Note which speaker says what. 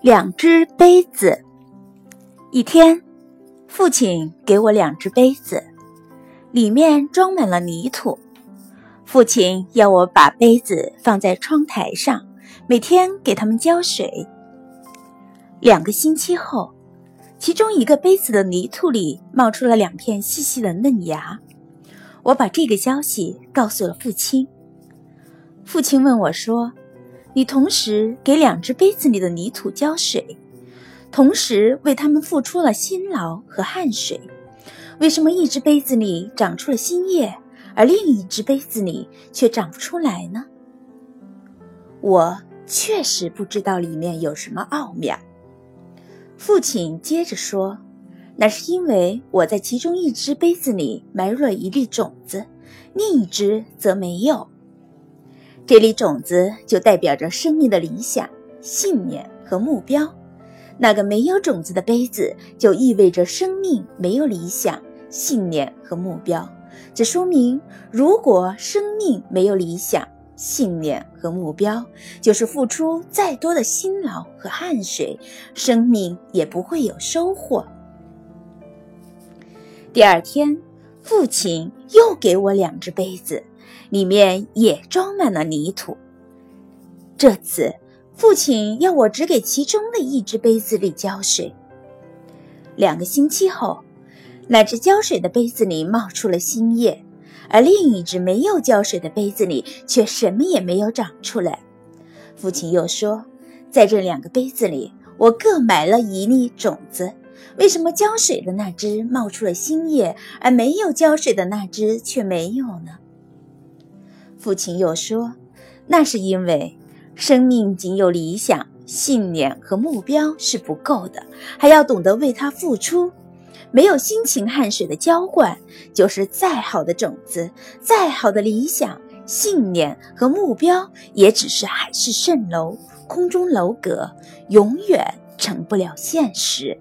Speaker 1: 两只杯子。一天，父亲给我两只杯子，里面装满了泥土。父亲要我把杯子放在窗台上，每天给它们浇水。两个星期后，其中一个杯子的泥土里冒出了两片细细的嫩芽。我把这个消息告诉了父亲。父亲问我说。你同时给两只杯子里的泥土浇水，同时为它们付出了辛劳和汗水，为什么一只杯子里长出了新叶，而另一只杯子里却长不出来呢？我确实不知道里面有什么奥妙。父亲接着说：“那是因为我在其中一只杯子里埋入了一粒种子，另一只则没有。”这粒种子就代表着生命的理想、信念和目标。那个没有种子的杯子，就意味着生命没有理想、信念和目标。这说明，如果生命没有理想、信念和目标，就是付出再多的辛劳和汗水，生命也不会有收获。第二天，父亲又给我两只杯子。里面也装满了泥土。这次，父亲要我只给其中的一只杯子里浇水。两个星期后，那只浇水的杯子里冒出了新叶，而另一只没有浇水的杯子里却什么也没有长出来。父亲又说，在这两个杯子里，我各埋了一粒种子。为什么浇水的那只冒出了新叶，而没有浇水的那只却没有呢？父亲又说：“那是因为，生命仅有理想、信念和目标是不够的，还要懂得为它付出。没有辛勤汗水的浇灌，就是再好的种子、再好的理想、信念和目标，也只是海市蜃楼、空中楼阁，永远成不了现实。”